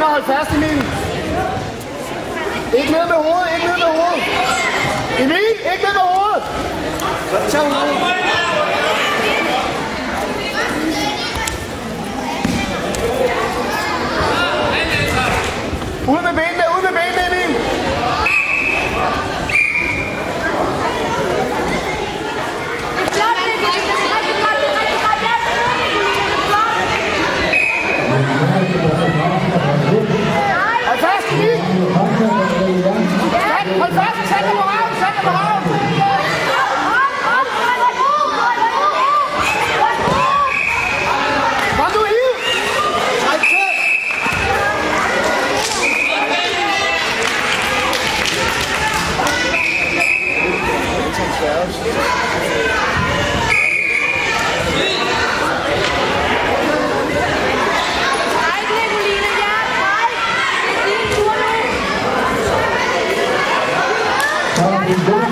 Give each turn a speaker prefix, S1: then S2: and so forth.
S1: Ind og hold fast, Emil. Ikke ned med hovedet, ikke ned med hovedet. Emil, ikke ned med hovedet. Tag hovedet. Hold fast, sæt dig på røven, sæt dig på røven. in one